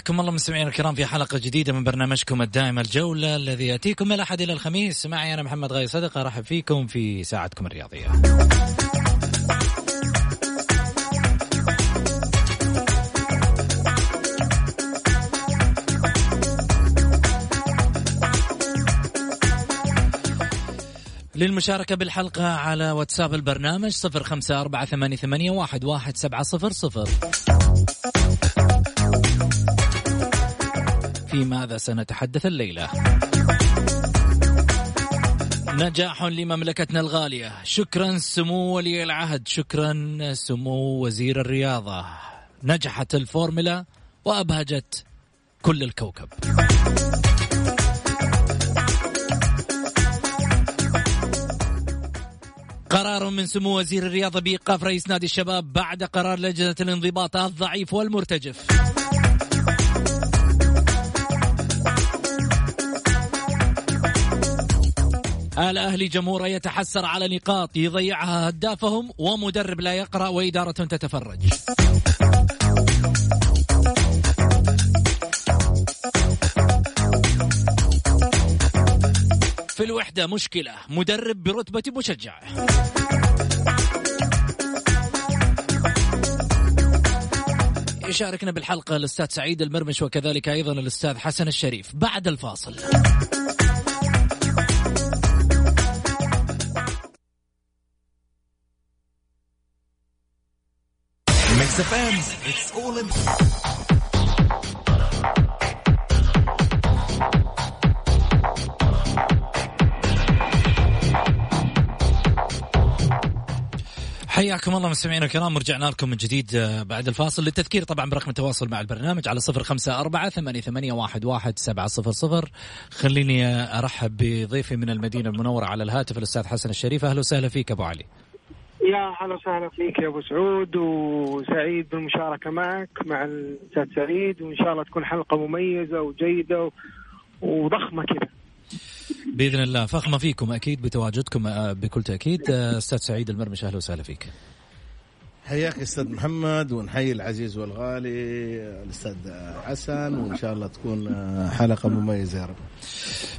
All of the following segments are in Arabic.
حياكم الله مستمعينا الكرام في حلقة جديدة من برنامجكم الدائم الجولة الذي يأتيكم من الأحد إلى الخميس. معي أنا محمد غاي صدقة أرحب فيكم في ساعتكم الرياضية. للمشاركة بالحلقة على واتساب البرنامج صفر خمسة أربعة ثمانية, ثمانية واحد, واحد سبعة صفر صفر. في ماذا سنتحدث الليلة؟ نجاح لمملكتنا الغالية. شكرا سمو ولي العهد. شكرا سمو وزير الرياضة. نجحت الفورمولا وأبهجت كل الكوكب. قرار من سمو وزير الرياضة بإيقاف رئيس نادي الشباب بعد قرار لجنة الانضباط الضعيف والمرتجف. الأهلي جمهورة يتحسر على نقاط يضيعها هدافهم ومدرب لا يقرأ وإدارة تتفرج. في الوحدة مشكلة مدرب برتبة مشجع. يشاركنا بالحلقة الأستاذ سعيد المرمش وكذلك أيضا الأستاذ حسن الشريف. بعد الفاصل. Mix FM it's all in حياكم الله مستمعينا الكرام ورجعنا لكم من جديد آه، بعد الفاصل للتذكير طبعا برقم التواصل مع البرنامج على صفر خمسة أربعة ثمانية, ثمانية واحد, واحد سبعة صفر صفر. خليني أرحب بضيفي من المدينة المنورة على الهاتف الأستاذ حسن الشريف. أهلا وسهلا فيك أبو علي. يا هلا وسهلا فيك يا أبو سعود وسعيد بالمشاركة معك مع الأستاذ سعيد وإن شاء الله تكون حلقة مميزة وجيدة وضخمة كذا. بإذن الله فخمة فيكم أكيد بتواجدكم آه، بكل تأكيد. آه، أستاذ سعيد المرمش أهلا وسهلا فيك. حياك يا أستاذ محمد ونحيي العزيز والغالي الأستاذ حسن وإن شاء الله تكون حلقة مميزة يا رب.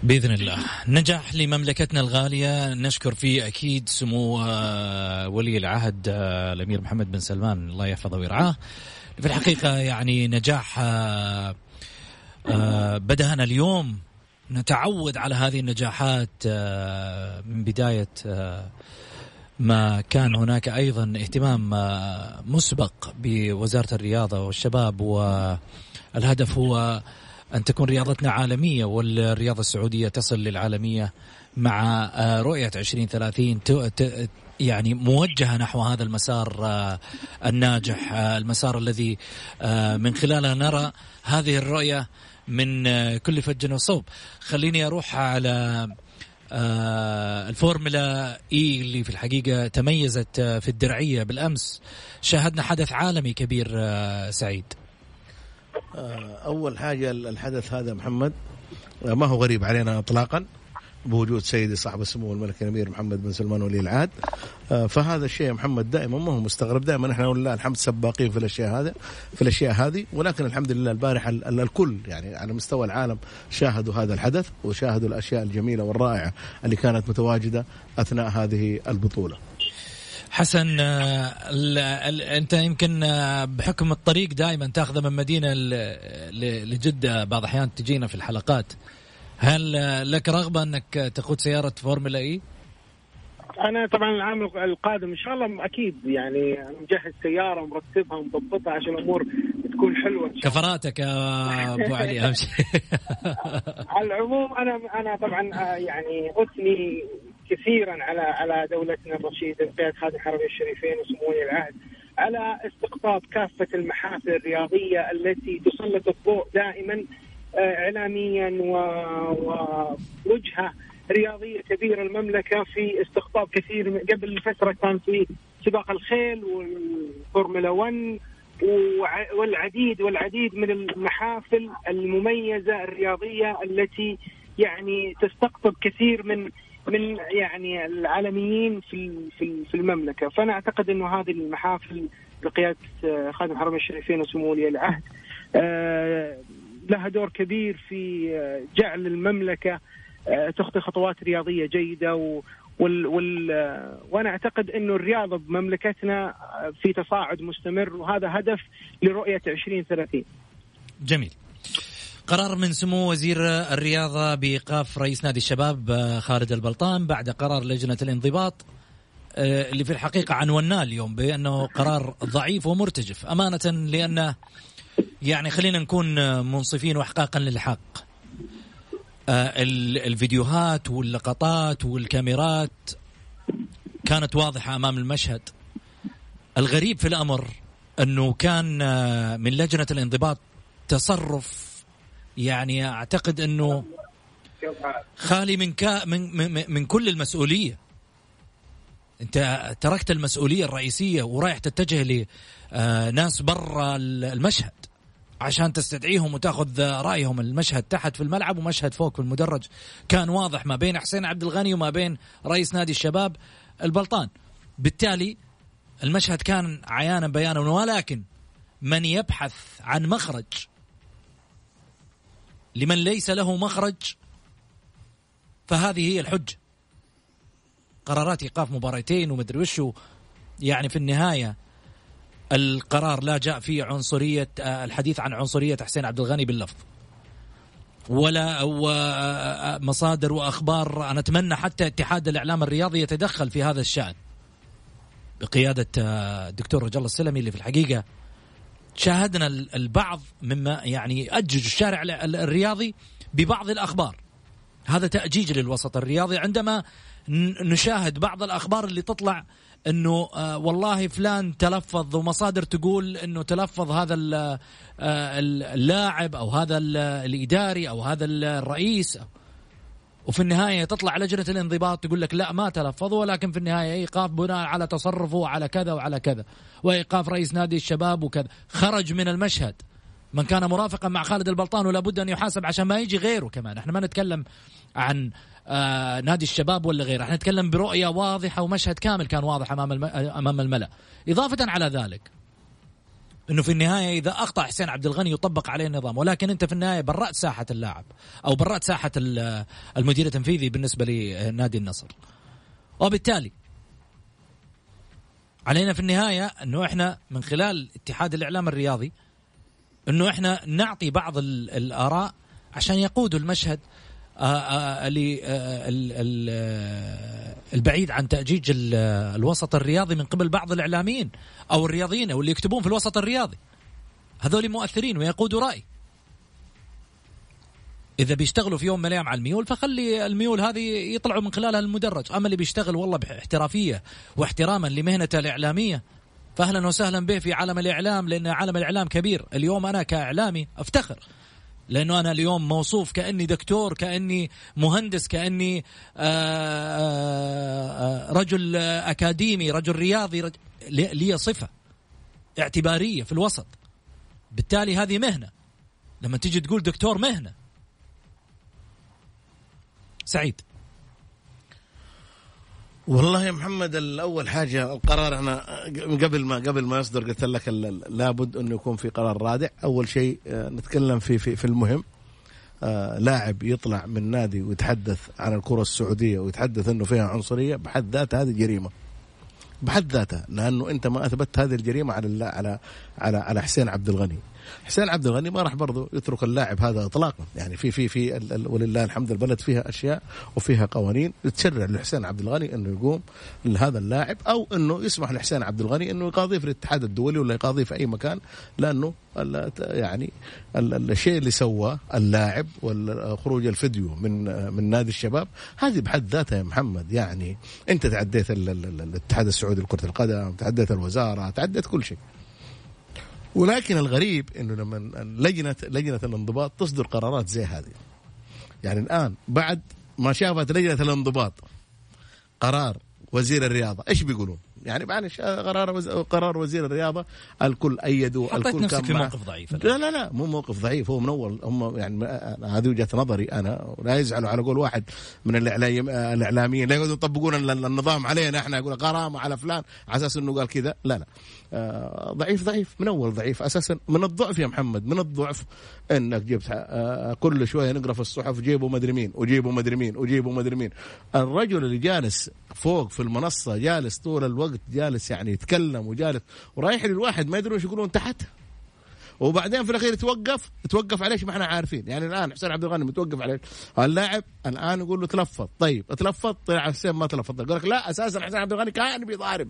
بإذن الله. نجاح لمملكتنا الغالية نشكر فيه أكيد سمو آه، ولي العهد آه، الأمير محمد بن سلمان. الله يحفظه ويرعاه. في الحقيقة يعني نجاح آه، آه، بدأنا اليوم نتعود على هذه النجاحات آه، من بداية آه، ما كان هناك أيضا اهتمام آه، مسبق بوزارة الرياضة والشباب والهدف هو أن تكون رياضتنا عالمية والرياضة السعودية تصل للعالمية مع آه، رؤية 2030 ت- ت- يعني موجهة نحو هذا المسار آه، الناجح المسار الذي من خلاله نرى هذه الرؤية من كل فج وصوب. خليني أروح على الفورمولا اي اللي في الحقيقة تميزت آه، في الدرعية بالأمس. شاهدنا حدث عالمي كبير آه، سعيد. آه، أول حاجة الحدث هذا محمد آه، ما هو غريب علينا اطلاقا. بوجود سيدي صاحب السمو الملك الأمير محمد بن سلمان ولي العهد. آه، فهذا الشيء يا محمد دائما ما هو مستغرب. دائما نحن ولله الحمد سباقين في الأشياء هذا في الأشياء هذه ولكن الحمد لله البارحه ال- ال- الكل يعني على مستوى العالم شاهدوا هذا الحدث وشاهدوا الأشياء الجميلة والرائعة اللي كانت متواجدة أثناء هذه البطولة. حسن آه، أنت يمكن آه، بحكم الطريق دائما تاخذه من مدينة لجدة بعض الأحيان تجينا في الحلقات. هل لك رغبة أنك تقود سيارة فورمولا إي؟ أنا طبعا العام القادم إن شاء الله أكيد يعني مجهز سيارة ومرتبها ومضبطها عشان الأمور تكون حلوة إن شاء. كفراتك يا أبو علي أهم شيء على العموم أنا أنا طبعا آه، يعني أثني كثيرا على على دولتنا الرشيده قياده خادم الحرمين الشريفين وسمو ولي العهد على استقطاب كافة المحافل الرياضية التي تسلط الضوء دائما آه، اعلاميا و- ووجهة رياضية كبيرة المملكة في استقطاب كثير. قبل فترة كان في سباق الخيل والفورمولا 1 وع- والعديد والعديد من المحافل المميزة الرياضية التي يعني تستقطب كثير من من يعني العالميين في في في المملكة، فأنا أعتقد إنه هذه المحافل بقياده آه، خادم الحرمين الشريفين وسمو ولي العهد آه، لها دور كبير في آه، جعل المملكة آه، تخطي خطوات رياضية جيدة و وال وال آه، وأنا أعتقد انه الرياضة بمملكتنا في تصاعد مستمر وهذا هدف لرؤية 2030 جميل. قرار من سمو وزير الرياضة بإيقاف رئيس نادي الشباب خالد البلطان بعد قرار لجنة الانضباط اللي في الحقيقة عنوناه اليوم بأنه قرار ضعيف ومرتجف أمانة لأنه يعني خلينا نكون منصفين وأحقاقا للحق. آه، ال- الفيديوهات واللقطات والكاميرات كانت واضحة أمام المشهد. الغريب في الأمر أنه كان آه، من لجنة الانضباط تصرف يعني أعتقد أنه خالي من كا من من, من كل المسؤولية. انت تركت المسؤولية الرئيسية ورايح تتجه لناس برا المشهد عشان تستدعيهم وتاخذ رأيهم. المشهد تحت في الملعب ومشهد فوق في المدرج. كان واضح ما بين حسين عبد الغني وما بين رئيس نادي الشباب البلطان. بالتالي المشهد كان عيانا بيانا ولكن من يبحث عن مخرج لمن ليس له مخرج فهذه هي الحجة. قرارات إيقاف مباراتين ومدري وشو يعني في النهاية القرار لا جاء فيه عنصرية آه، الحديث عن عنصرية حسين عبد الغني باللفظ. ولا و- مصادر وأخبار. أنا أتمنى حتى اتحاد الإعلام الرياضي يتدخل في هذا الشأن. بقيادة آه، الدكتور رجال السلمي اللي في الحقيقة شاهدنا ال- البعض مما يعني أجج الشارع ال- ال- الرياضي ببعض الأخبار. هذا تأجيج للوسط الرياضي عندما نشاهد بعض الأخبار اللي تطلع إنه آه والله فلان تلفظ ومصادر تقول إنه تلفظ هذا آه اللاعب أو هذا ال- الإداري أو هذا ال- الرئيس. وفي النهاية تطلع لجنة الانضباط تقول لك لا ما تلفظ ولكن في النهاية إيقاف بناء على تصرفه وعلى كذا وعلى كذا وإيقاف رئيس نادي الشباب وكذا. خرج من المشهد. من كان مرافقا مع خالد البلطان ولا بد أن يحاسب عشان ما يجي غيره كمان. إحنا ما نتكلم عن آه نادي الشباب ولا غيره. إحنا نتكلم برؤية واضحة ومشهد كامل كان واضح أمام الم... أمام الملأ. إضافة على ذلك إنه في النهاية إذا أخطأ حسين عبد الغني يطبق عليه النظام. ولكن أنت في النهاية برأت ساحة اللاعب أو برأت ساحة ال- المدير التنفيذي بالنسبة لنادي النصر. وبالتالي علينا في النهاية إنه إحنا من خلال اتحاد الإعلام الرياضي إنه إحنا نعطي بعض ال- الآراء عشان يقودوا المشهد آه، آه، آه، ال- ال- البعيد عن تأجيج ال- الوسط الرياضي من قبل بعض الإعلاميين أو الرياضيين أو اللي يكتبون في الوسط الرياضي. هذول مؤثرين ويقودوا رأي. إذا بيشتغلوا في يوم من الأيام على الميول فخلي الميول هذه يطلعوا من خلالها المدرج. أما اللي بيشتغل والله باحترافية واحتراما لمهنته الإعلامية فأهلا وسهلا به في عالم الإعلام لأن عالم الإعلام كبير. اليوم أنا كإعلامي أفتخر. لأنه أنا اليوم موصوف كأني دكتور كأني مهندس كأني آآ آآ رجل أكاديمي رجل رياضي رجل لي صفة اعتبارية في الوسط. بالتالي هذه مهنة. لما تيجي تقول دكتور مهنة. سعيد. والله يا محمد الأول حاجة القرار أنا قبل ما قبل ما يصدر قلت لك لابد انه يكون في قرار رادع. أول شيء آه، نتكلم في في, في المهم آه، لاعب يطلع من نادي ويتحدث عن الكرة السعودية ويتحدث إنه فيها عنصرية بحد ذاتها هذه جريمة. بحد ذاتها لأنه أنت ما أثبتت هذه الجريمة على على على على حسين عبد الغني. حسين عبد الغني ما راح برضه يترك اللاعب هذا اطلاقا. يعني في في في ولله الحمد البلد فيها أشياء وفيها قوانين تشرع لحسين عبد الغني إنه يقوم لهذا اللاعب أو إنه يسمح لحسين عبد الغني إنه يقاضيه في الاتحاد الدولي ولا يقاضيه في أي مكان لأنه يعني الشيء اللي سواه اللاعب وخروج الفيديو من من نادي الشباب هذه بحد ذاتها يا محمد يعني أنت تعديت الاتحاد السعودي لكرة القدم تعديت الوزارة تعديت كل شيء. ولكن الغريب إنه لما لجنه لجنة الانضباط تصدر قرارات زي هذه يعني الآن بعد ما شافت لجنة الانضباط قرار وزير الرياضة إيش بيقولون؟ يعني معلش قرار وز... قرار وزير الرياضة الكل أيدوا الكل كان في موقف ضعيف لا لا لا مو موقف ضعيف هو من أول هم يعني هذه وجهة نظري أنا لا يزعلوا على قول واحد من الإعلاميين. لا يقعدوا يطبقون النظام علينا إحنا يقول غرامة على فلان على أساس إنه قال كذا. لا لا. آه ضعيف ضعيف من أول ضعيف. أساسا من الضعف يا محمد من الضعف إنك جبت آه كل شوية نقرأ في الصحف جيبوا مدري مين وجيبوا مدري مين وجيبوا مدري مين. الرجل اللي جالس فوق في المنصة جالس طول الوقت جالس يعني يتكلم وجالس ورايح للواحد ما يدرون إيش يقولون تحت. وبعدين في الأخير يتوقف يتوقف عليه ما إحنا عارفين. يعني الآن حسين عبد الغني متوقف عليه. اللاعب الآن يقول له تلفظ. طيب تلفظ؟ طلع حسين ما تلفظ. يقول لك لا أساسا حسين عبد الغني كان بيضارب.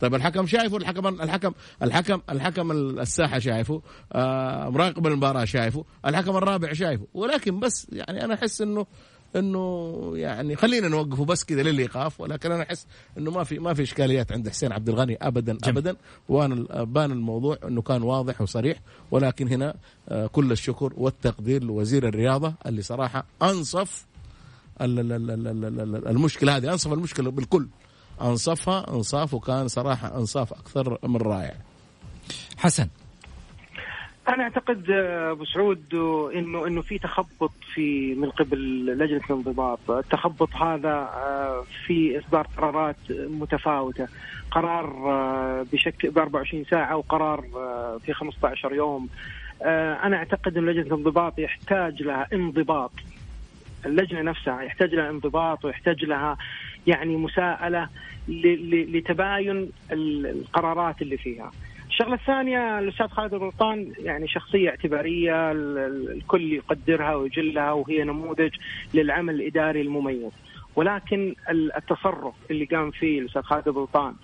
طيب الحكم شايفه؟ الحكم الحكم الحكم الحكم الساحة شايفه. آه مراقب المباراة شايفه. الحكم الرابع شايفه. ولكن بس يعني أنا أحس إنه إنه يعني خلينا نوقفه بس كذا للإيقاف ولكن أنا أحس إنه ما في ما في إشكاليات عند حسين عبد الغني ابدا جم. ابدا. وأنا بان الموضوع إنه كان واضح وصريح ولكن هنا آه، كل الشكر والتقدير لوزير الرياضة اللي صراحة أنصف المشكلة هذه أنصف المشكلة بالكل. أنصفها أنصاف وكان صراحة أنصاف أكثر من رائع. حسن. أنا أعتقد آه، أبو سعود انه إنه في تخبط في من قبل لجنة الانضباط، التخبط هذا آه، في إصدار قرارات متفاوتة، قرار آه، بشكل ب 24 ساعة وقرار في 15 يوم. أنا أعتقد إن لجنة الانضباط يحتاج لها انضباط. اللجنة نفسها يحتاج لها انضباط ويحتاج لها يعني مساءلة لتباين القرارات اللي فيها. الشغلة الثانية الأستاذ خالد الغلطان يعني شخصية اعتبارية الكل يقدرها ويجلها وهي نموذج للعمل الإداري المميز. ولكن التصرف اللي قام فيه الأستاذ خالد الغلطان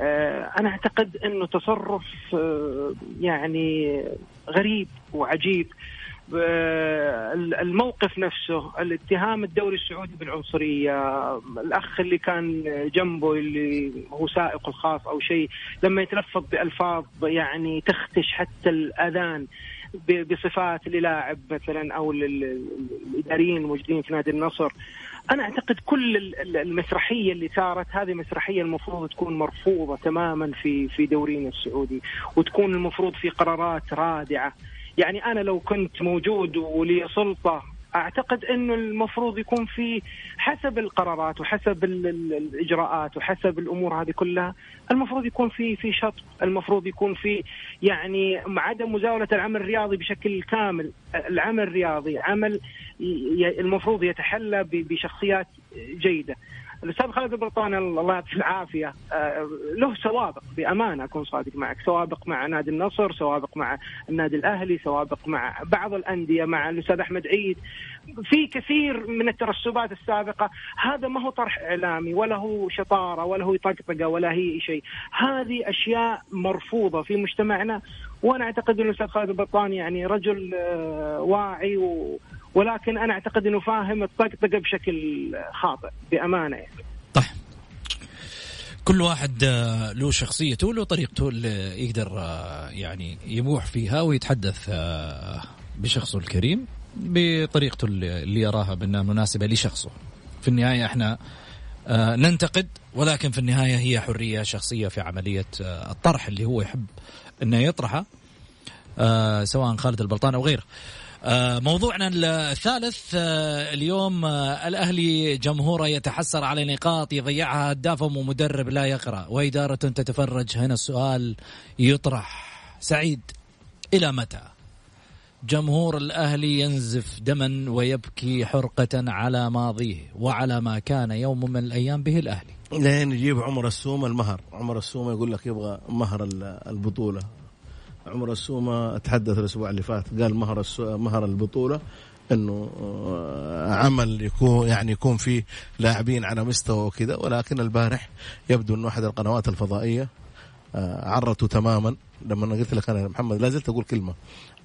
آه، أنا أعتقد إنه تصرف آه، يعني غريب وعجيب. الموقف نفسه الاتهام الدوري السعودي بالعنصرية الأخ اللي كان جنبه اللي هو سائق الخاص أو شيء لما يتلفظ بألفاظ يعني تختش حتى الأذان بصفات للاعب مثلا أو الإداريين الموجودين في نادي النصر. أنا أعتقد كل المسرحية اللي صارت هذه مسرحية المفروض تكون مرفوضة تماما في في دورينا السعودي وتكون المفروض في قرارات رادعة. يعني أنا لو كنت موجود ولي سلطة أعتقد إنه المفروض يكون في حسب القرارات وحسب الإجراءات وحسب الأمور هذه كلها المفروض يكون في في شط المفروض يكون في يعني عدم مزاولة العمل الرياضي بشكل كامل. العمل الرياضي عمل المفروض يتحلى بشخصيات جيدة. الأستاذ خالد البرطاني الله يعطيه العافية آه، له سوابق بأمانة أكون صادق معك. سوابق مع نادي النصر سوابق مع النادي الأهلي سوابق مع بعض الأندية مع الأستاذ أحمد عيد. في كثير من الترسبات السابقة هذا ما هو طرح إعلامي ولا هو شطارة ولا هو طقطقة ولا هي شيء. هذه أشياء مرفوضة في مجتمعنا وأنا أعتقد أن الأستاذ خالد البطاني يعني رجل آه، واعي و ولكن أنا أعتقد إنه فاهم الطقطقه بشكل خاطئ بأمانة يعني. طيب كل واحد آه، له شخصيته له طريقته اللي يقدر آه، يعني يبوح فيها ويتحدث آه، بشخصه الكريم بطريقته اللي يراها بأنها مناسبة لشخصه. في النهاية إحنا ننتقد ولكن في النهاية هي حرية شخصية في عملية الطرح اللي هو يحب إنه يطرحه سواء خالد البلطان أو غيره. آه، موضوعنا الثالث آه، اليوم آه، الأهلي جمهوره يتحسر على نقاط يضيعها هدافهم ومدرب لا يقرأ وإدارة تتفرج هنا السؤال يطرح سعيد إلى متى؟ جمهور الأهلي ينزف دما ويبكي حرقة على ماضيه وعلى ما كان يوم من الأيام به الأهلي. لين يجيب عمر السومة المهر، عمر السومة يقول لك يبغى مهر البطولة عمر السومة تحدث الأسبوع اللي فات قال مهر مهر البطولة إنه آه، عمل يكون يعني يكون فيه لاعبين على مستوى وكذا ولكن البارح يبدو إنه أحد القنوات الفضائية عرته تماما. لما أنا قلت لك أنا محمد لا زلت أقول كلمة.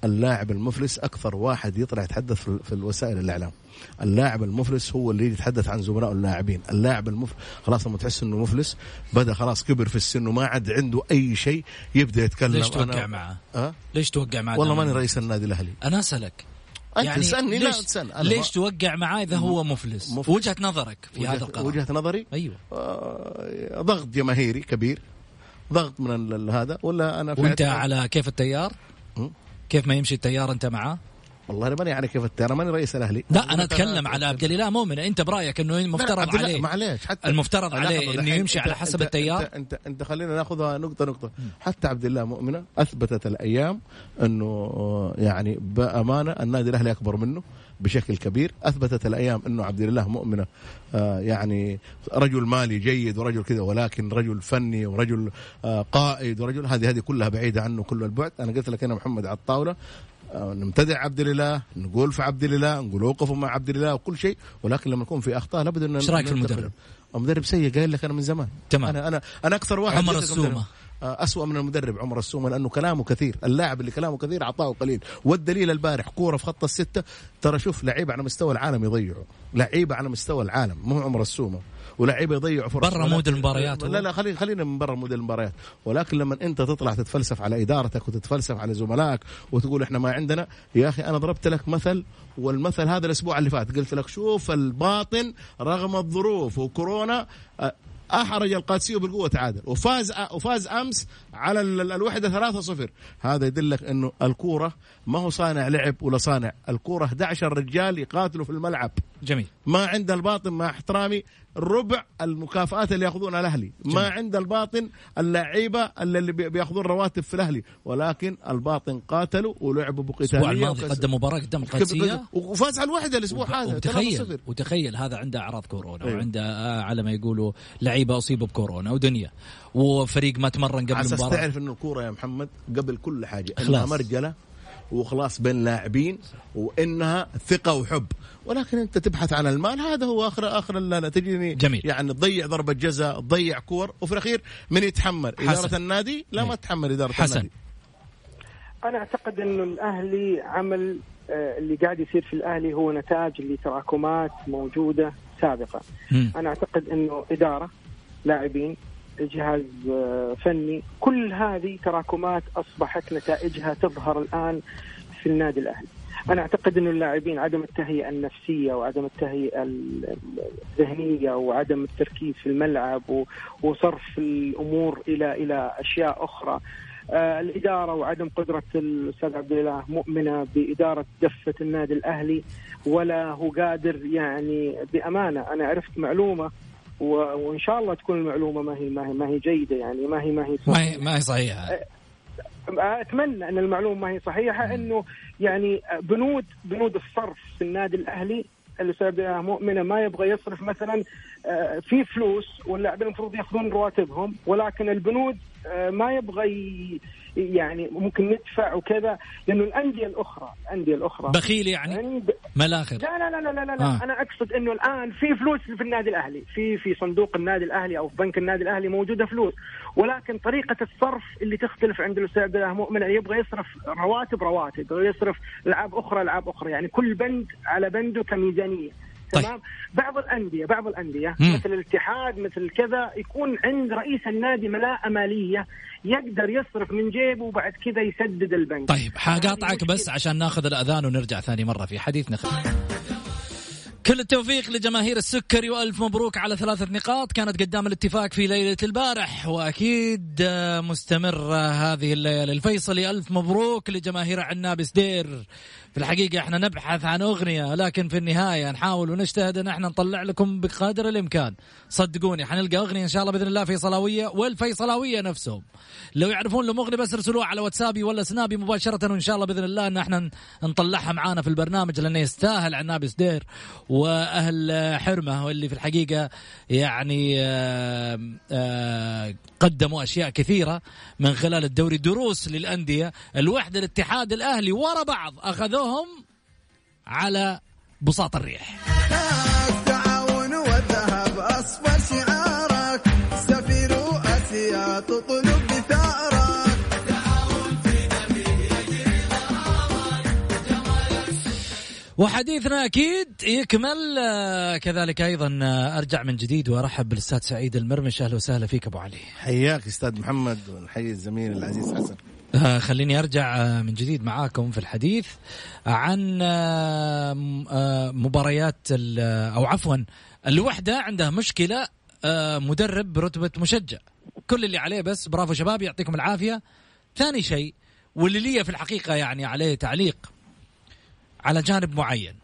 اللاعب المفلس أكثر واحد يطلع يتحدث في الوسائل الإعلام. اللاعب المفلس هو اللي يتحدث عن زملائه اللاعبين. اللاعب المفلس خلاص لما تحس إنه مفلس بدأ خلاص كبر في السن وما عاد عنده أي شيء يبدأ يتكلم. ليش توقع معه؟ أه؟ ليش توقع معه؟ والله ماني رئيس النادي الأهلي. أنا أسألك. أنت يعني تسألني؟ لا تسأل. ليش توقع معاه إذا هو مفلس؟ مفلس. وجهة نظرك في وجهة هذا القرار. وجهة نظري؟ أيوه. آه ضغط جماهيري كبير. ضغط من هذا ولا أنا وأنت على كيف التيار؟ كيف ما يمشي التيار أنت معاه؟ والله أنا ماني على كيف التيار ماني رئيس الأهلي. لا أنا أتكلم على عبد الإله مؤمن. أنت برأيك إنه المفترض عليه معليش حتى المفترض عليه إنه يمشي على حسب انت التيار؟ انت, انت أنت خلينا ناخذها نقطه نقطة. حتى عبد الله مؤمنة أثبتت الأيام إنه يعني بأمانة النادي الأهلي أكبر منه بشكل كبير. أثبتت الأيام إنه عبد الله مؤمنة آه يعني رجل مالي جيد ورجل كذا ولكن رجل فني ورجل آه قائد ورجل هذه هذه كلها بعيدة عنه كل البعد. أنا قلت لك أنا محمد على الطاوله نمتدع عبد الإله نقول في عبد الإله نقول اوقفوا مع عبد الإله وكل شيء ولكن لما يكون في أخطاء لابد أن إيش رأيك في المدرب؟ المدرب سيء قايل لك أنا من زمان. تمام. أنا أنا أنا أكثر واحد عمر السومة. آه، أسوأ من المدرب عمر السومة لأنه كلامه كثير. اللاعب اللي كلامه كثير عطاه قليل. والدليل البارح كورة في خط الستة ترى شوف لعيبة على مستوى العالم يضيعوا. لعيبة على مستوى العالم مو عمر السومة. ولعيبة يضيعوا فرص. برا mood المباريات لا لا خلينا خلينا من برا mood المباريات. ولكن لما انت تطلع تتفلسف على إدارتك وتتفلسف على زملائك وتقول إحنا ما عندنا يا أخي أنا ضربت لك مثل والمثل هذا الأسبوع اللي فات. قلت لك شوف الباطن رغم الظروف وكورونا أحرج القادسيه بالقوة تعادل. وفاز وفاز أمس على الوحدة 3-0 هذا يدلك إنه الكورة ما هو صانع لعب ولا صانع. الكورة 11 رجال يقاتلوا في الملعب. جميل. ما عند الباطن مع احترامي ربع المكافآت اللي يأخذونها الأهلي. ما عند الباطن اللعيبة اللي بيأخذون رواتب في الأهلي. ولكن الباطن قاتلوا ولعبوا بقتالية. الأسبوع الماضي قدم مباراة قدام القادسيه وفاز على الوحدة الأسبوع هذا وتخيل وتخيل هذا عنده أعراض كورونا أيوه. وعنده آه، على ما يقولوا لعيبة أصيبوا بكورونا ودنيا. وفريق ما تمرن قبل المباراه تعرف إنه الكورة يا محمد قبل كل حاجة إنها مرجلة وخلاص بين لاعبين وإنها ثقة وحب. ولكن أنت تبحث عن المال هذا هو اخر آخر لا تجيني. جميل. يعني تضيع ضربة جزاء تضيع كور وفي الأخير من يتحمل. حسن. اداره النادي؟ لا ما إيه. تتحمل إدارة حسن. النادي. أنا أعتقد إنه الأهلي عمل آه، اللي قاعد يصير في الأهلي هو نتاج لتراكمات موجودة سابقا م. أنا أعتقد إنه إدارة لاعبين جهاز آه، فني. كل هذه تراكمات أصبحت نتائجها تظهر الآن في النادي الأهلي. أنا أعتقد انه اللاعبين عدم التهيئة النفسية وعدم التهيئة الذهنية وعدم التركيز في الملعب وصرف الأمور إلى إلى أشياء أخرى آه الإدارة وعدم قدرة الأستاذ عبد الله مؤمنة بإدارة دفة النادي الأهلي ولا هو قادر يعني بأمانة. أنا عرفت معلومة وإن شاء الله تكون المعلومة ما هي ما هي ما هي جيدة يعني ما هي ما هي. ما هي ما هي صحيحة. أتمنى أن المعلومة ما هي صحيحة إنه يعني بنود بنود الصرف في النادي الأهلي. الأستاذ مؤمنه ما يبغى يصرف مثلا في فلوس واللاعبين المفروض يأخذون رواتبهم ولكن البنود ما يبغى يعني ممكن ندفع وكذا لأنه الأندية الأخرى الأندية الأخرى. بخيل يعني عند ملاخر لا لا لا لا لا, لا. آه. أنا أقصد إنه الآن في فلوس في النادي الأهلي في في صندوق النادي الأهلي أو في بنك النادي الأهلي موجودة فلوس. ولكن طريقة الصرف اللي تختلف عند الأستاذ مؤمن يبغى يصرف رواتب رواتب يصرف ألعاب أخرى ألعاب أخرى. يعني كل بند على بنده كميزانية. طيب. تمام بعض الانديه بعض الأندية مم. مثل الاتحاد مثل كذا يكون عند رئيس النادي ملاءه ماليه يقدر يصرف من جيبه وبعد كذا يسدد البنك طيب حقاطعك بس عشان ناخذ الأذان ونرجع ثاني مرة في حديثنا كل التوفيق لجماهير السكري وألف مبروك على ثلاثة نقاط. كانت قدام الاتفاق في ليلة البارح وأكيد مستمرة هذه الليالي. الفيصلي ألف مبروك لجماهير عناب سدير. في الحقيقة إحنا نبحث عن أغنية لكن في النهاية نحاول ونجتهد إن إحنا نطلع لكم بقدر الإمكان. صدقوني حنلقى أغنية إن شاء الله بإذن الله فيصلاوية والفيصلاوية نفسهم. لو يعرفون لهم اغنية بس ارسلوها على واتسابي ولا سنابي مباشرة وإن شاء الله بإذن الله إن إحنا نطلعها معانا في البرنامج لأنه يستاهل عناب سدير. وأهل حرمة واللي في الحقيقة يعني قدموا أشياء كثيرة من خلال الدوري. دروس للأندية. الوحدة الاتحاد الأهلي ورا بعض أخذوهم على بساط الريح. التعاون والذهب أصفى شعارك. سفير آسيا تطلب وحديثنا أكيد يكمل. آه، كذلك أيضا آه، أرجع من جديد وأرحب بالأستاذ سعيد المرمش. أهلا وسهلا فيك أبو علي. حياك أستاذ محمد ونحيي الزميل العزيز حسن. آه، خليني أرجع من جديد معاكم في الحديث عن مباريات أو عفوا الوحدة عندها مشكلة مدرب برتبه مشجع. كل اللي عليه بس برافو شباب يعطيكم العافية. ثاني شيء واللي لي في الحقيقة يعني عليه تعليق على جانب معين.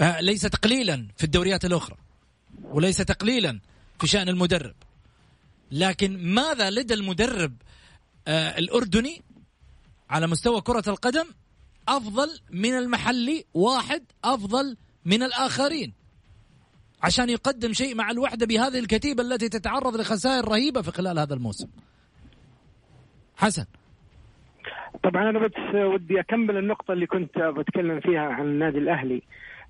آه، ليس تقليلا في الدوريات الأخرى وليس تقليلا في شأن المدرب. لكن ماذا لدى المدرب آه، الأردني على مستوى كرة القدم أفضل من المحلي واحد أفضل من الآخرين؟ عشان يقدم شيء مع الوحدة بهذه الكتيبة التي تتعرض لخسائر رهيبة في خلال هذا الموسم. حسن. طبعا أنا بس ودي أكمل النقطة اللي كنت بتكلم فيها عن النادي الأهلي.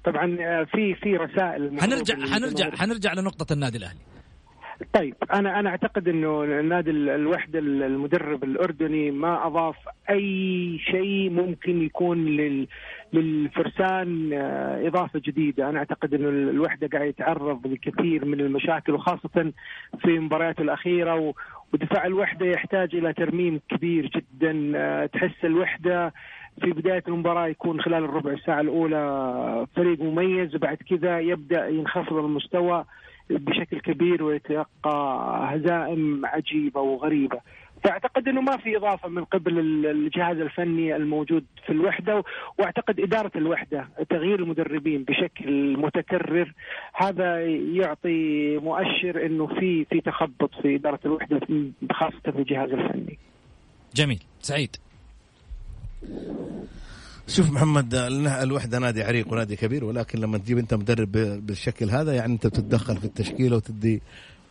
طبعا آه، في في رسائل حنرجع حنرجع. حنرجع لنقطة النادي الأهلي. طيب أنا أنا أعتقد إنه النادي ال- الوحده ال- المدرب الأردني ما أضاف أي شيء ممكن يكون لل للفرسان آه، إضافة جديدة، أنا أعتقد إنه ال- الوحدة قاعد يتعرض لكثير من المشاكل وخاصة في مبارياته الأخيرة و ودفاع الوحدة يحتاج إلى ترميم كبير جدا. آه، تحس الوحدة في بداية المباراة يكون خلال الربع ساعة الأولى فريق مميز وبعد كذا يبدأ ينخفض المستوى بشكل كبير ويتلقى هزائم عجيبة وغريبة. فاعتقد إنه ما في إضافة من قبل ال- الجهاز الفني الموجود في الوحدة وأعتقد إدارة الوحدة تغيير المدربين بشكل متكرر هذا يعطي مؤشر إنه في في تخبط في إدارة الوحدة خاصة في الجهاز الفني. جميل. سعيد. شوف محمد ال- الوحدة نادي عريق ونادي كبير ولكن لما تجيب أنت مدرب ب- بالشكل هذا يعني أنت بتتدخل في التشكيلة وتدي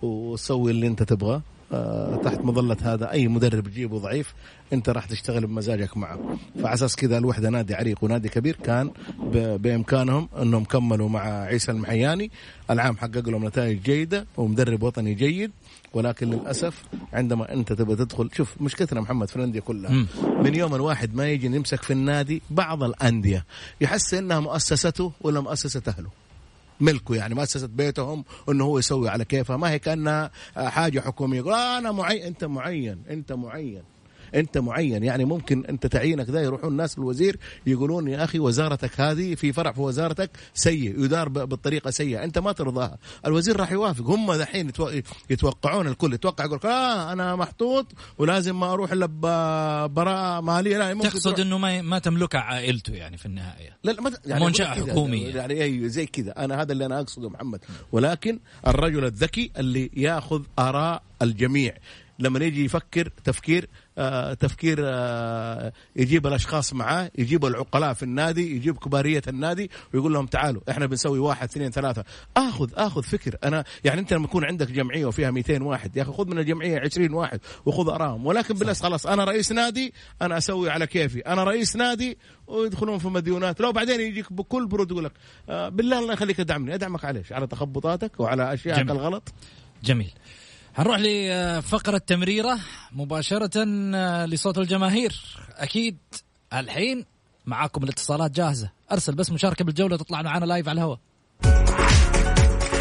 وتسوي اللي أنت تبغاه. تحت مظلة هذا أي مدرب تجيبه ضعيف أنت راح تشتغل بمزاجك معه. فعلى أساس كذا الوحدة نادي عريق ونادي كبير كان بإمكانهم أنهم كملوا مع عيسى المحياني. العام حقق لهم نتائج جيدة ومدرب وطني جيد. ولكن للأسف عندما أنت تبغى تدخل شوف مشكلتنا محمد في الأندية كلها. من يوم الواحد ما يجي يمسك في النادي بعض الأندية. يحس إنها مؤسسته ولا مؤسسة أهله. ملكه يعني مؤسسة بيتهم إنه هو يسوي على كيفه ما هي كأنها آه، حاجة حكومية. يقول آه أنا معين أنت معين أنت معين. أنت معين. يعني ممكن أنت تعيينك ده يروحون الناس الوزير يقولون يا أخي وزارتك هذه في فرع في وزارتك سيء يدار بالطريقة سيئة. أنت ما ترضاها. الوزير راح يوافق. هم دحين يتو- يتوقعون الكل. يتوقع يقول آه أنا محطوط ولازم ما أروح إلا ببراءه مالية. لا ممكن تقصد إنه ما ما تملكها عائلته يعني في النهاية. لا لا ما لك كذا، حكومية. يعني أيوه زي كذا. أنا هذا اللي أنا أقصده محمد. ولكن الرجل الذكي اللي ياخذ آراء الجميع. لما يجي يفكر تفكير تفكير آه يجيب الأشخاص معاه يجيب العقلاء في النادي يجيب كبارية النادي ويقول لهم تعالوا إحنا بنسوي واحد اثنين ثلاثة. آخذ آخذ فكر. أنا يعني أنت لما يكون عندك جمعية وفيها 200 واحد يا أخي خذ من الجمعية 20 واحد وخذ ارائهم ولكن بالناس خلاص أنا رئيس نادي أنا أسوي على كيفي. أنا رئيس نادي ويدخلون في مديونات. لو بعدين يجيك بكل برود يقول لك آه بالله الله يخليك ادعمني أدعمك على إيش؟ على تخبطاتك وعلى اشيائك جميل. الغلط؟ جميل. هنروح لفقرة تمريرة مباشرة آه، لصوت الجماهير. أكيد الحين معاكم الاتصالات جاهزة. أرسل بس مشاركة بالجولة تطلع معنا live على الهواء.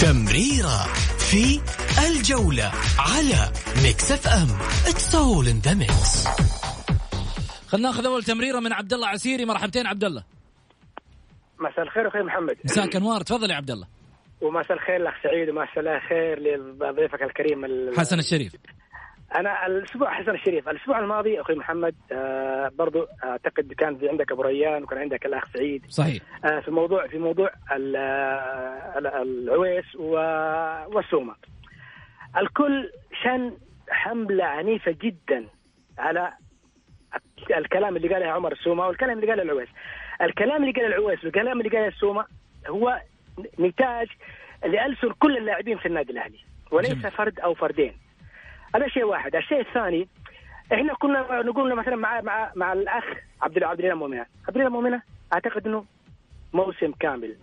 تمريرة في الجولة على Mix FM it's all in the mix خلينا ناخذ أول تمريرة من عبد الله عسيري. مرحبتين عبد الله. مساء الخير أخوي محمد. مساك أنوار. تفضل يا عبد الله. ومساء الخير الاخ سعيد ومساء الخير لضيفك الكريم ال- حسن الشريف. أنا الأسبوع حسن الشريف. الأسبوع الماضي أخوي محمد آه برضو أعتقد كان في عندك أبو ريان وكان عندك الأخ سعيد. صحيح. آه في موضوع في موضوع ال- ال- العويس والسومة. الكل شن حملة عنيفة جدا على الكلام اللي قاله عمر السومة والكلام اللي قاله العويس. الكلام اللي قاله العويس والكلام اللي قاله السومة هو نتاج لألسن كل اللاعبين في النادي الأهلي وليس جميل. فرد أو فردين. هذا شيء واحد. الشيء الثاني إحنا كنا نقول مثلا مع مع مع الأخ عبد الله عبد الله مؤمنه عبد الله مؤمنه أعتقد إنه موسم كامل.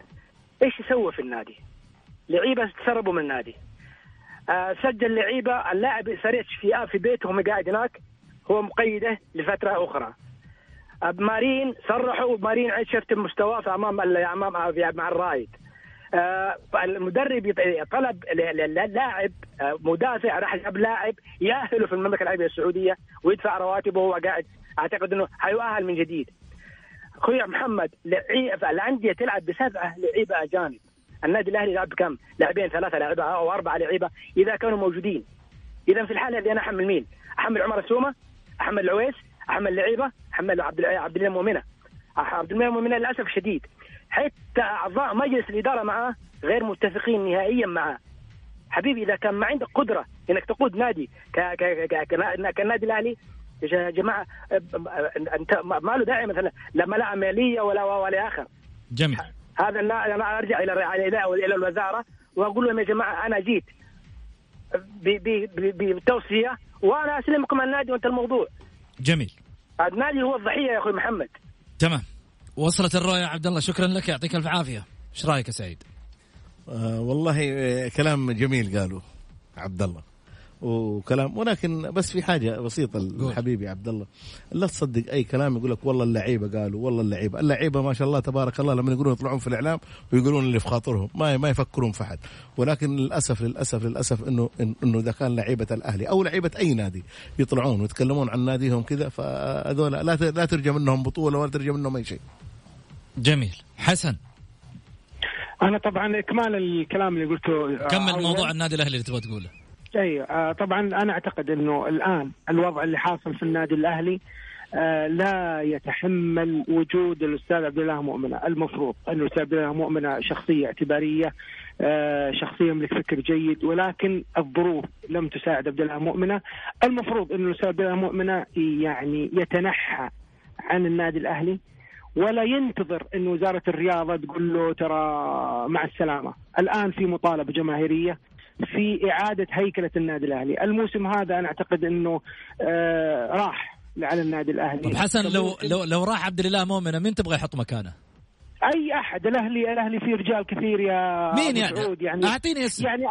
إيش سوى في النادي؟ لعيبة تسربوا من النادي. آه سجل لعيبة اللاعب سريع في في بيتهم قاعد هناك. هو مقيده لفترة أخرى. آه مارين صرحوا مارين شفت مستواه في أمام امام مع الرايد. المدرب يط- طلب ل- ل- للاعب آه، مدافع راح جاب لاعب يأهله في المملكة العربية السعودية ويدفع رواتبه وهو قاعد. أعتقد إنه حيؤهل من جديد. أخوي محمد الأندية تلعب بسبعة لعيبة أجانب. النادي الأهلي لعب كم؟ لاعبين ثلاثة لاعيبه أو أربعة لعيبة إذا كانوا موجودين. إذا في الحالة اللي أنا أحمل مين؟ أحمل عمر السومة أحمل العويس أحمل لعيبة أحمل عبد عبد المؤمنة. عبد المؤمنة للأسف شديد. حتى أعضاء مجلس الإدارة معاه غير متفقين نهائيا معاه حبيبي إذا كان ما عندك قدرة إنك تقود نادي ك ك ك ك- كالنادي الأهلي يا جماعة أنت ما له داعي مثلا لا ملاءه مالية ولا ولا اخر جميل. هذا أنا أرجع إلى إلى الوزارة وأقول لهم يا جماعة أنا جيت بتوصية وأنا أسلمكم النادي وأنت الموضوع. جميل. النادي هو الضحية يا أخوي محمد. تمام. وصلت الرؤية عبد الله شكرا لك يعطيك ألف عافية. إيش رأيك يا سعيد؟ آه والله آه، كلام جميل قالوا عبد الله. وكلام ولكن بس في حاجة بسيطة. حبيبي عبد الله. لا تصدق أي كلام يقول لك والله اللعيبة قالوا والله اللعيبة. اللعيبة ما شاء الله تبارك الله لما يقولون يطلعون في الإعلام ويقولون اللي في خاطرهم ما ما يفكرون في أحد. ولكن للأسف للأسف للأسف إنه إنه إذا كان لعيبة الأهلي أو لعيبة أي نادي يطلعون ويتكلمون عن ناديهم كذا فهذول لا لا ترجى منهم بطولة ولا ترجى منهم أي شيء. جميل. حسن. أنا طبعا إكمال الكلام اللي قلته آه، كمل. موضوع النادي الأهلي اللي تبغى تقوله. أيوه آه، طبعا أنا أعتقد إنه الآن الوضع اللي حاصل في النادي الأهلي آه، لا يتحمل وجود الأستاذ عبد الله مؤمنة، المفروض انه الأستاذ عبد الله مؤمنة شخصية اعتبارية شخصية يملك فكر جيد ولكن الظروف لم تساعد عبد الله مؤمنة، المفروض انه الأستاذ عبد الله مؤمنة يعني يتنحى عن النادي الأهلي. ولا ينتظر إن وزارة الرياضة تقول له ترى مع السلامة، الآن في مطالبة جماهيرية في إعادة هيكلة النادي الأهلي، الموسم هذا أنا أعتقد إنه آه راح على النادي الأهلي. طب حسن لو لو لو راح عبد الله مؤمنه مين تبغى يحط مكانه؟ أي أحد. الأهلي الأهلي فيه رجال كثير يا مين يعني؟ سعود يعني أعطيني اسم. يعني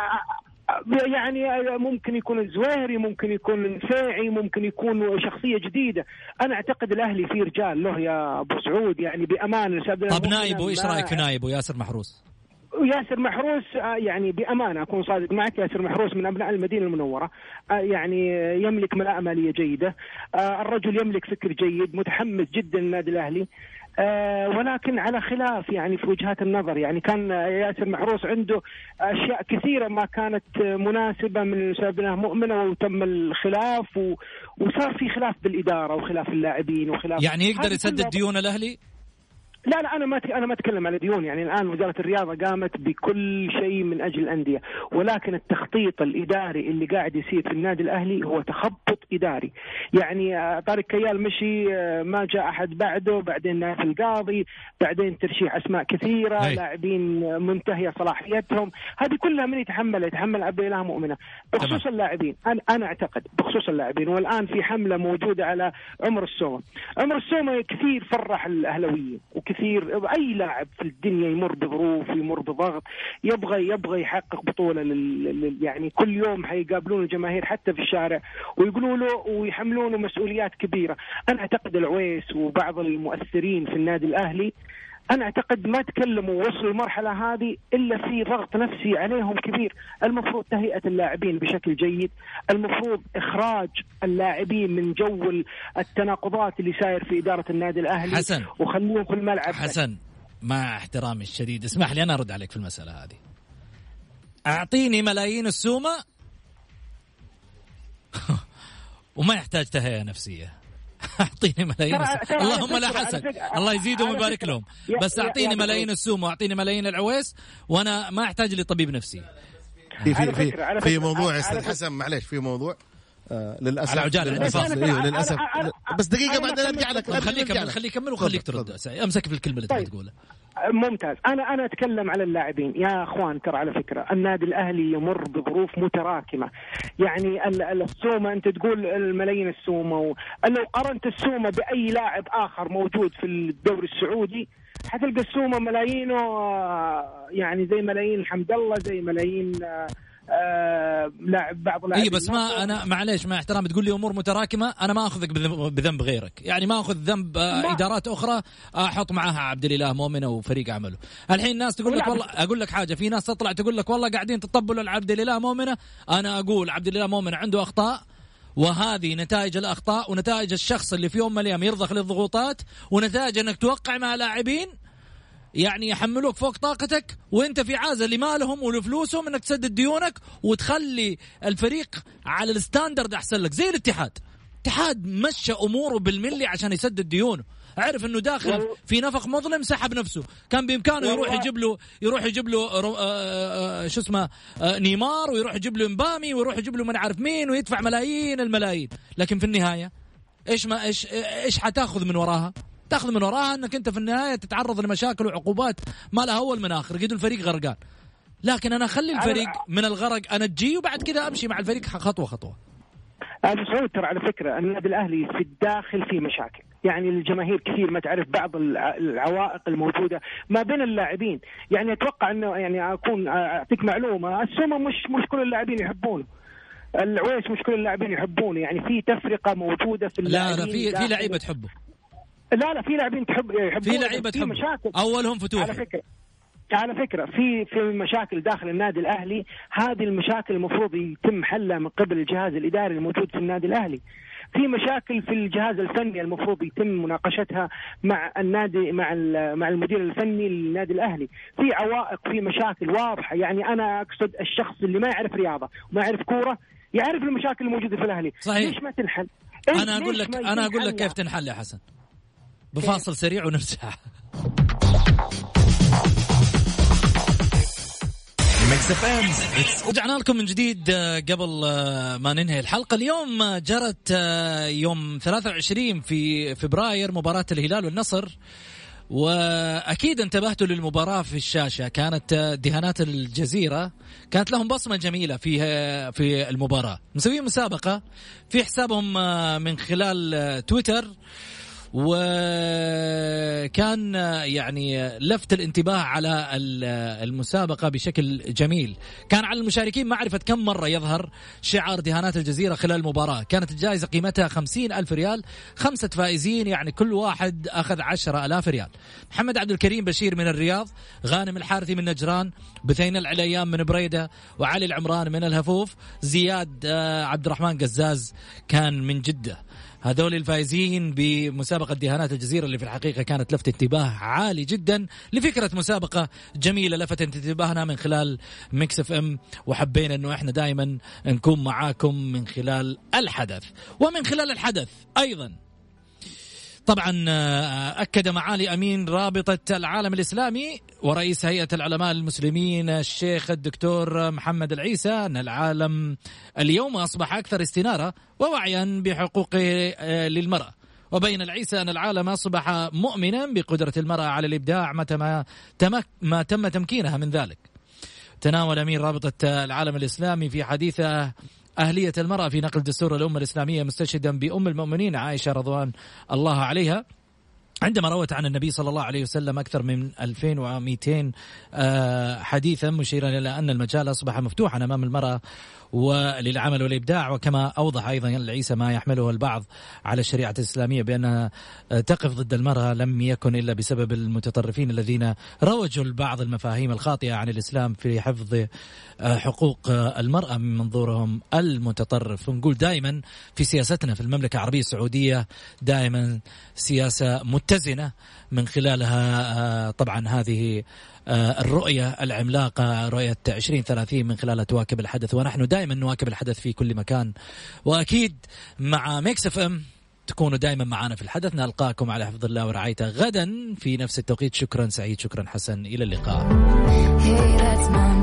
يعني ممكن يكون الزويري ممكن يكون النفيعي ممكن يكون شخصية جديدة. أنا أعتقد الأهلي فيه رجال له يا أبو سعود يعني بأمانة. شاب طب نايبه إيش رأيك في نايبه ياسر محروس؟ ياسر محروس آه، يعني بأمانة أكون صادق معك ياسر محروس من أبناء المدينة المنورة. آه، يعني يملك ملاءة مالية جيدة. آه، الرجل يملك فكر جيد متحمس جدا للنادي الأهلي. آه، ولكن على خلاف يعني في وجهات النظر يعني كان ياسر محروس عنده أشياء كثيرة ما كانت مناسبة من سببنا مؤمنة وتم الخلاف و... وصار في خلاف بالإدارة وخلاف اللاعبين وخلاف يعني يقدر يسدد ديون الأهلي؟ لا لا أنا ما أنا ما أتكلم على ديون يعني الآن وزارة الرياضة قامت بكل شيء من أجل الأندية ولكن التخطيط الإداري اللي قاعد يصير في النادي الأهلي هو تخبط إداري يعني آه، طارق كيال مشي آه، ما جاء أحد بعده بعدين نايف القاضي بعدين ترشيح أسماء كثيرة أي. لاعبين آه، منتهية صلاحيتهم هذه كلها من يتحملها يتحمل عبد الاله مؤمنة بخصوص. اللاعبين أنا أنا أعتقد بخصوص اللاعبين والآن في حملة موجودة على عمر السومة عمر السومة كثير فرح الاهلاويين وكثير أي لاعب في الدنيا يمر بظروف يمر بضغط يبغى يبغى يحقق بطولة. لل... يعني كل يوم حيقابلون الجماهير حتى في الشارع ويقولوا له ويحملونه مسؤوليات كبيرة أنا أعتقد العويس وبعض المؤثرين في النادي الأهلي أنا أعتقد ما تكلموا ووصلوا المرحلة هذه إلا في ضغط نفسي عليهم كبير، المفروض تهيئة اللاعبين بشكل جيد، المفروض إخراج اللاعبين من جو التناقضات اللي ساير في إدارة النادي الأهلي. حسن. وخليهم في الملعب. حسن مع احترامي الشديد اسمح لي أنا أرد عليك في المسألة هذه. أعطيني ملايين السومة. وما يحتاج تهيئة نفسية. اعطيني ملايين على اللهم لا فكرة- الله يزيدهم ويبارك لهم. بس أعطيني ملايين السومه وأعطيني ملايين العويس وأنا ما أحتاج لطبيب نفسي. في في في, موضوع أستاذ حسن معلش في موضوع؟ آه للأسف. على عجالة. للأسف. أيوه للأسف. بس دقيقة بعدين أرجع لك لك. خليه يكمل وخليك ترد. أمسك في الكلمة اللي تبغى طيب. تقولها ممتاز. أنا أنا أتكلم على اللاعبين. يا أخوان ترى على فكرة النادي الأهلي يمر بظروف متراكمة. يعني ال- ال- السومة أنت تقول الملايين السومة و... لو قارنت السومة بأي لاعب آخر موجود في الدوري السعودي حتلقى السومة ملايينه آه، يعني زي ملايين حمد الله زي ملايين آه، لاعب بعض لاعبين اي بس ما أنا معليش مع احترامي تقول لي أمور متراكمة أنا ما أخذك بذنب- غيرك. يعني ما أخذ ذنب آه، لا. إدارات أخرى أحط معاها عبد الإله مؤمن وفريق عمله. الحين الناس تقول لك والله أقول لك حاجة في ناس تطلع تقول لك والله قاعدين تطبلوا لعبد الإله مؤمنة. أنا أقول عبد الإله مؤمن عنده أخطاء وهذه نتائج الأخطاء ونتائج الشخص اللي في يوم من الأيام يرضخ للضغوطات ونتائج أنك توقع مع لاعبين يعني يحملوك فوق طاقتك وانت في عازة لمالهم ولفلوسهم انك تسدد ديونك وتخلي الفريق على ال standard أحسن لك. زي الاتحاد. الاتحاد مشى أموره بالملي عشان يسدد ديونه. عرف إنه داخل في نفق مظلم سحب نفسه. كان بإمكانه يروح يجيب له يروح يجيب له رو- آه، آه، شو اسمه آه، نيمار ويروح يجيب له امبابي ويروح يجيب له من عارف مين ويدفع ملايين الملايين. لكن في النهاية إيش ما إيش إيش حتاخذ من وراها؟ تاخذ من وراها انك انت في النهاية تتعرض لمشاكل وعقوبات. ما لها أول من آخر. قيد الفريق غرقان. لكن أنا أخلي الفريق من الغرق أنجيه وبعد كذا أمشي مع الفريق خطوة خطوة. ابو سعود ترى على فكرة النادي الأهلي في الداخل في مشاكل. يعني الجماهير كثير ما تعرف بعض الع- العوائق الموجودة ما بين اللاعبين. يعني أتوقع إنه يعني اكون أعطيك معلومة. السومة مش مش كل اللاعبين يحبونه. العويس مش كل اللاعبين يحبونه. يعني في تفرقة موجودة في لا اللاعبين لا في في لعيبة تحبه. لا لا في لاعبين تحب يحبونه في لعيبة في تحبه مشاكل. أولهم على فتوحي فكرة. على فكرة في في مشاكل داخل النادي الأهلي. هذه المشاكل المفروض يتم حلها من قبل الجهاز الإداري الموجود في النادي الأهلي. في مشاكل في الجهاز الفني المفروض يتم مناقشتها مع النادي مع مع المدير الفني للنادي الأهلي. في عوائق في مشاكل واضحة. يعني أنا أقصد الشخص اللي ما يعرف رياضة وما يعرف كورة يعرف المشاكل الموجودة في الأهلي. صحيح. ليش ما تنحل؟ أنا أقول لك أنا أقول لك؟ كيف تنحل يا حسن. بفاصل سريع ونرجع. رجعنا لكم من جديد آه، قبل آه، ما ننهي الحلقة. اليوم آه، جرت يوم 23 في فبراير مباراة الهلال والنصر. وأكيد انتبهتوا للمباراة في الشاشة. كانت دهانات الجزيرة كانت لهم بصمة جميلة في في المباراة. مسويين مسابقة في حسابهم من خلال تويتر. وكان يعني لفت الانتباه على ال- المسابقة بشكل جميل. كان على المشاركين معرفة كم مرة يظهر شعار دهانات الجزيرة خلال المباراة. كانت الجائزة قيمتها خمسين ألف ريال. خمسة فائزين يعني كل واحد أخذ عشرة ألاف ريال. محمد عبد الكريم بشير من الرياض غانم الحارثي من نجران بثين العليان من بريدة وعلي العمران من الهفوف زياد آه، عبد الرحمن قزاز كان من جدة. هذول الفائزين بمسابقة دهانات الجزيرة اللي في الحقيقة كانت لفت انتباه عالي جدا لفكرة مسابقة جميلة لفتت انتباهنا من خلال Mix FM وحبينا إنه إحنا دائما نكون معاكم من خلال الحدث. ومن خلال الحدث أيضا طبعا آه، أكد معالي أمين رابطة العالم الإسلامي ورئيس هيئة العلماء المسلمين الشيخ الدكتور محمد العيسى أن العالم اليوم أصبح أكثر استنارة ووعيا بحقوق آه، للمرأة. وبين العيسى أن العالم أصبح مؤمنا بقدرة المرأة على الإبداع متى ما ما تم تمكينها من ذلك. تناول أمين رابطة العالم الإسلامي في حديثه أهلية المرأة في نقل دستور الأمة الإسلامية مستشهدا بأم المؤمنين عائشة رضوان الله عليها. عندما روت عن النبي صلى الله عليه وسلم أكثر من 2200 آه، حديثا مشيرا إلى أن المجال أصبح مفتوحا أمام المرأة وللعمل والإبداع. وكما أوضح أيضا العيسى ما يحمله البعض على الشريعة الإسلامية بأنها تقف ضد المرأة لم يكن إلا بسبب المتطرفين الذين روجوا لبعض المفاهيم الخاطئة عن الإسلام في حفظ آه، حقوق آه، المرأة من منظورهم المتطرف. ونقول دائما في سياستنا في المملكة العربية السعودية دائما سياسة متزنة من خلالها آه، طبعا هذه الرؤية العملاقة رؤية 2030 من خلالها تواكب الحدث. ونحن دائما نواكب الحدث في كل مكان. وأكيد مع Mix FM تكونوا دائما معنا في الحدث. نلقاكم على حفظ الله ورعايته غدا. في نفس التوقيت شكرا سعيد شكرا حسن. إلى اللقاء.